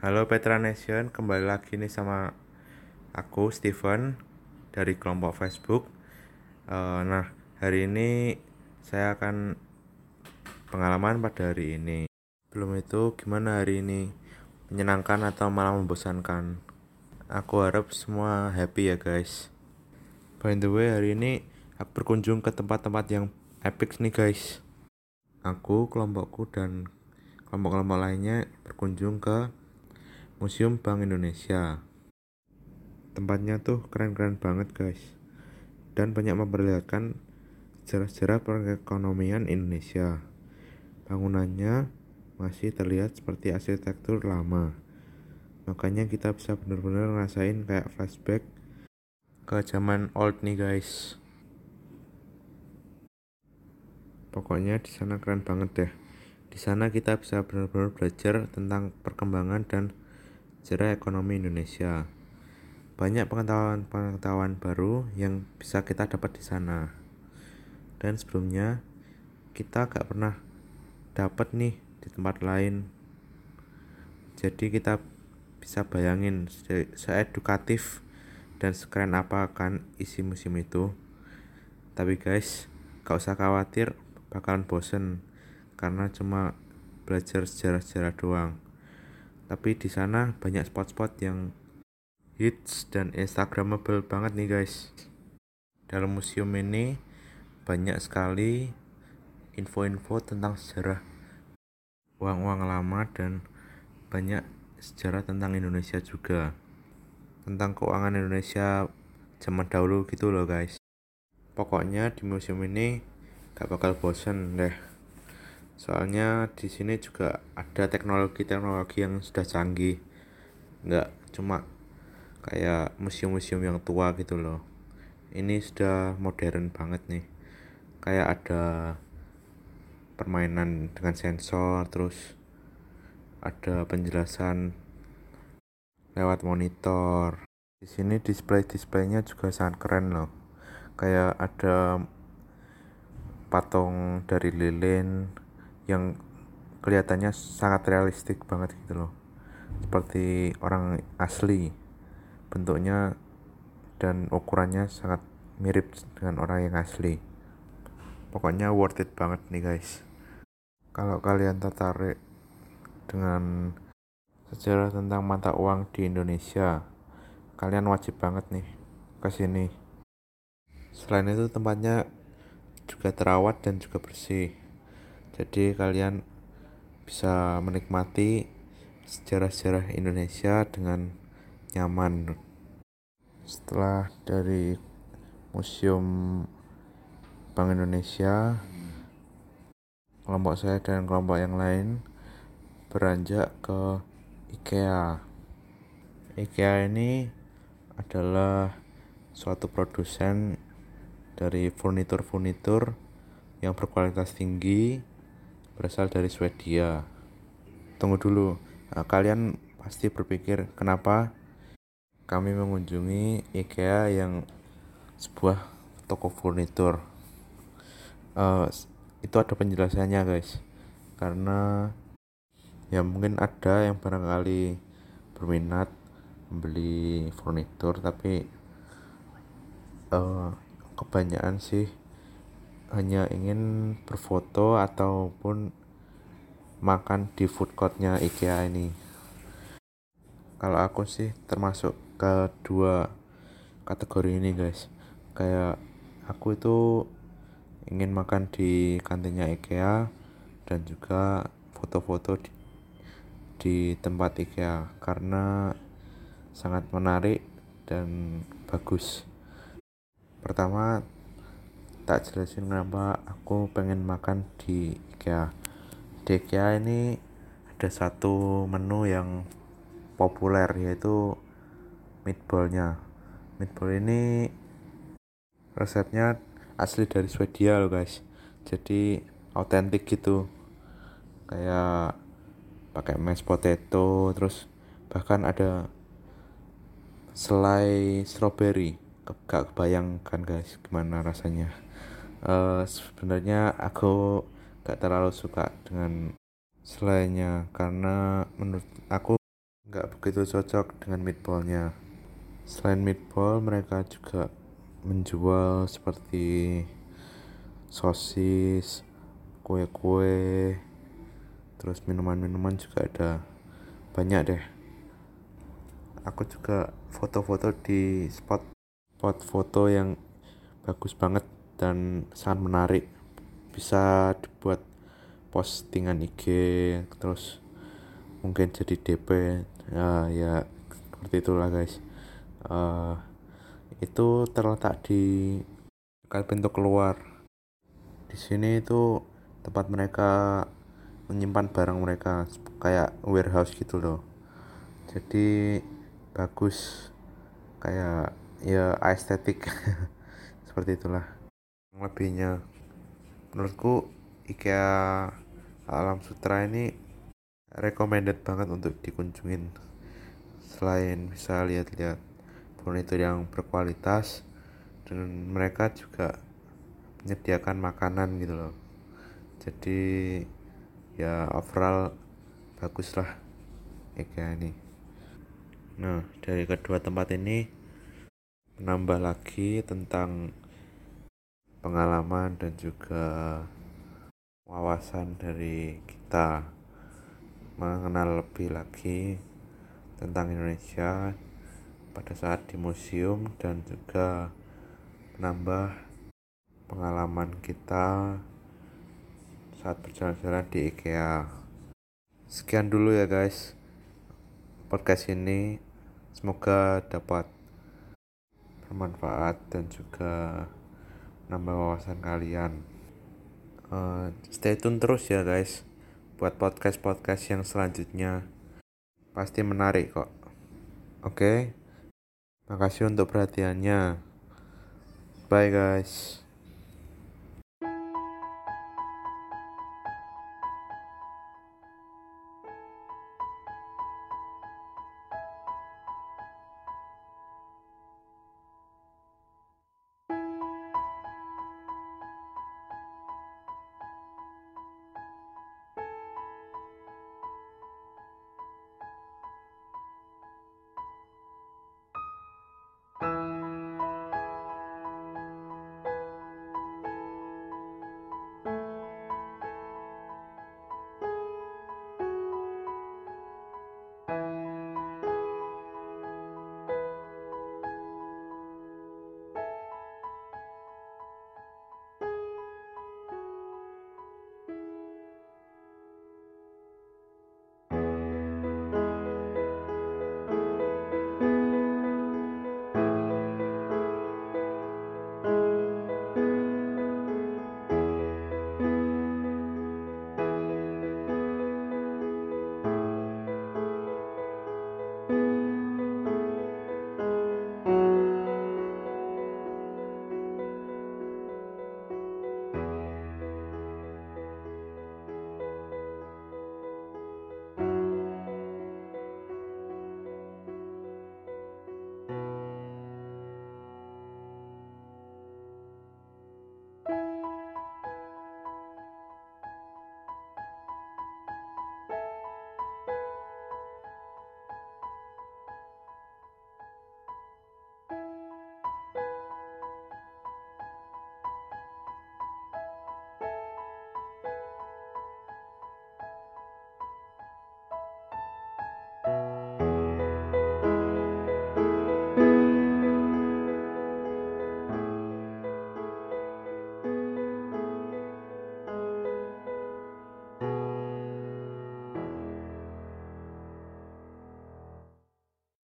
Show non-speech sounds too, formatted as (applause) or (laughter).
Halo Petra Nation, kembali lagi nih sama aku Steven dari kelompok Facebook. Eh, nah, hari ini saya akan pengalaman pada hari ini. Belum itu gimana hari ini? Menyenangkan atau malah membosankan? Aku harap semua happy ya guys. By the way, hari ini aku berkunjung ke tempat-tempat yang epic nih guys. Aku, kelompokku, dan kelompok-kelompok lainnya berkunjung ke Museum Bank Indonesia. Tempatnya tuh keren-keren banget guys. Dan banyak memperlihatkan sejarah-sejarah perekonomian Indonesia. Bangunannya masih terlihat seperti arsitektur lama. Makanya kita bisa benar-benar ngerasain kayak flashback ke zaman old nih guys. Pokoknya di sana keren banget deh. Di sana kita bisa benar-benar belajar tentang perkembangan dan sejarah ekonomi Indonesia. Banyak pengetahuan-pengetahuan baru yang bisa kita dapat di sana. Dan sebelumnya kita gak pernah dapat nih di tempat lain. Jadi kita bisa bayangin seedukatif dan sekeren apa kan isi museum itu. Tapi guys, gak usah khawatir bakalan bosen karena cuma belajar sejarah-sejarah doang. Tapi di sana banyak spot-spot yang hits dan instagramable banget nih guys. Dalam museum ini banyak sekali info-info tentang sejarah uang-uang lama dan banyak sejarah tentang Indonesia juga. Tentang keuangan Indonesia zaman dahulu gitu loh guys. Pokoknya di museum ini gak bakal bosen deh soalnya di sini juga ada teknologi-teknologi yang sudah canggih. Nggak cuma kayak museum-museum yang tua gitu loh. Ini sudah modern banget nih. Kayak ada permainan dengan sensor terus ada penjelasan lewat monitor. Di sini display-displaynya juga sangat keren loh. Kayak ada patung dari lilin yang kelihatannya sangat realistik banget gitu loh. Seperti orang asli bentuknya dan ukurannya sangat mirip dengan orang yang asli. Pokoknya worth it banget nih guys. Kalau kalian tertarik dengan sejarah tentang mata uang di Indonesia kalian wajib banget nih ke sini. Selain itu tempatnya juga terawat dan juga bersih jadi kalian bisa menikmati sejarah-sejarah Indonesia dengan nyaman. Setelah dari Museum Bank Indonesia kelompok saya dan kelompok yang lain beranjak ke IKEA. IKEA ini adalah suatu produsen dari furnitur-furnitur yang berkualitas tinggi berasal dari Swedia. Tunggu dulu, nah, kalian pasti berpikir kenapa kami mengunjungi IKEA yang sebuah toko furnitur. Uh, itu ada penjelasannya guys, karena ya mungkin ada yang barangkali berminat membeli furnitur tapi uh, kebanyakan sih hanya ingin berfoto ataupun makan di food courtnya IKEA ini. Kalau aku sih termasuk kedua kategori ini guys. Kayak aku itu ingin makan di kantinnya IKEA dan juga foto-foto di, di tempat IKEA karena sangat menarik dan bagus. Pertama tak jelasin kenapa aku pengen makan di IKEA. Di IKEA ini ada satu menu yang populer yaitu meatballnya. Meatball ini resepnya asli dari Swedia loh guys. Jadi autentik gitu. Kayak pakai mashed potato terus bahkan ada selai strawberry. Gak kebayangkan guys gimana rasanya uh, sebenarnya aku gak terlalu suka dengan selainnya karena menurut aku nggak begitu cocok dengan meatballnya. Selain meatball mereka juga menjual seperti sosis kue-kue terus minuman-minuman juga ada. Banyak deh. Aku juga foto-foto di spot spot foto yang bagus banget dan sangat menarik. Bisa dibuat postingan IG terus mungkin jadi DP ya, ya seperti itulah guys. Uh, itu terletak di dekat pintu keluar. Di sini itu tempat mereka menyimpan barang mereka kayak warehouse gitu loh. Jadi bagus kayak ya estetik. (laughs) Seperti itulah lebihnya menurutku IKEA Alam Sutra ini recommended banget untuk dikunjungin. Selain bisa lihat-lihat furnitur yang berkualitas dan mereka juga menyediakan makanan gitu loh. Jadi ya overall bagus lah IKEA ini. Nah dari kedua tempat ini menambah lagi tentang pengalaman dan juga wawasan dari kita mengenal lebih lagi tentang Indonesia pada saat di museum dan juga menambah pengalaman kita saat berjalan-jalan di IKEA. Sekian dulu ya guys podcast ini. Semoga dapat bermanfaat dan juga nambah wawasan kalian. Uh, stay tune terus ya guys buat podcast-podcast yang selanjutnya. Pasti menarik kok. Oke. Okay? Makasih untuk perhatiannya. Bye guys.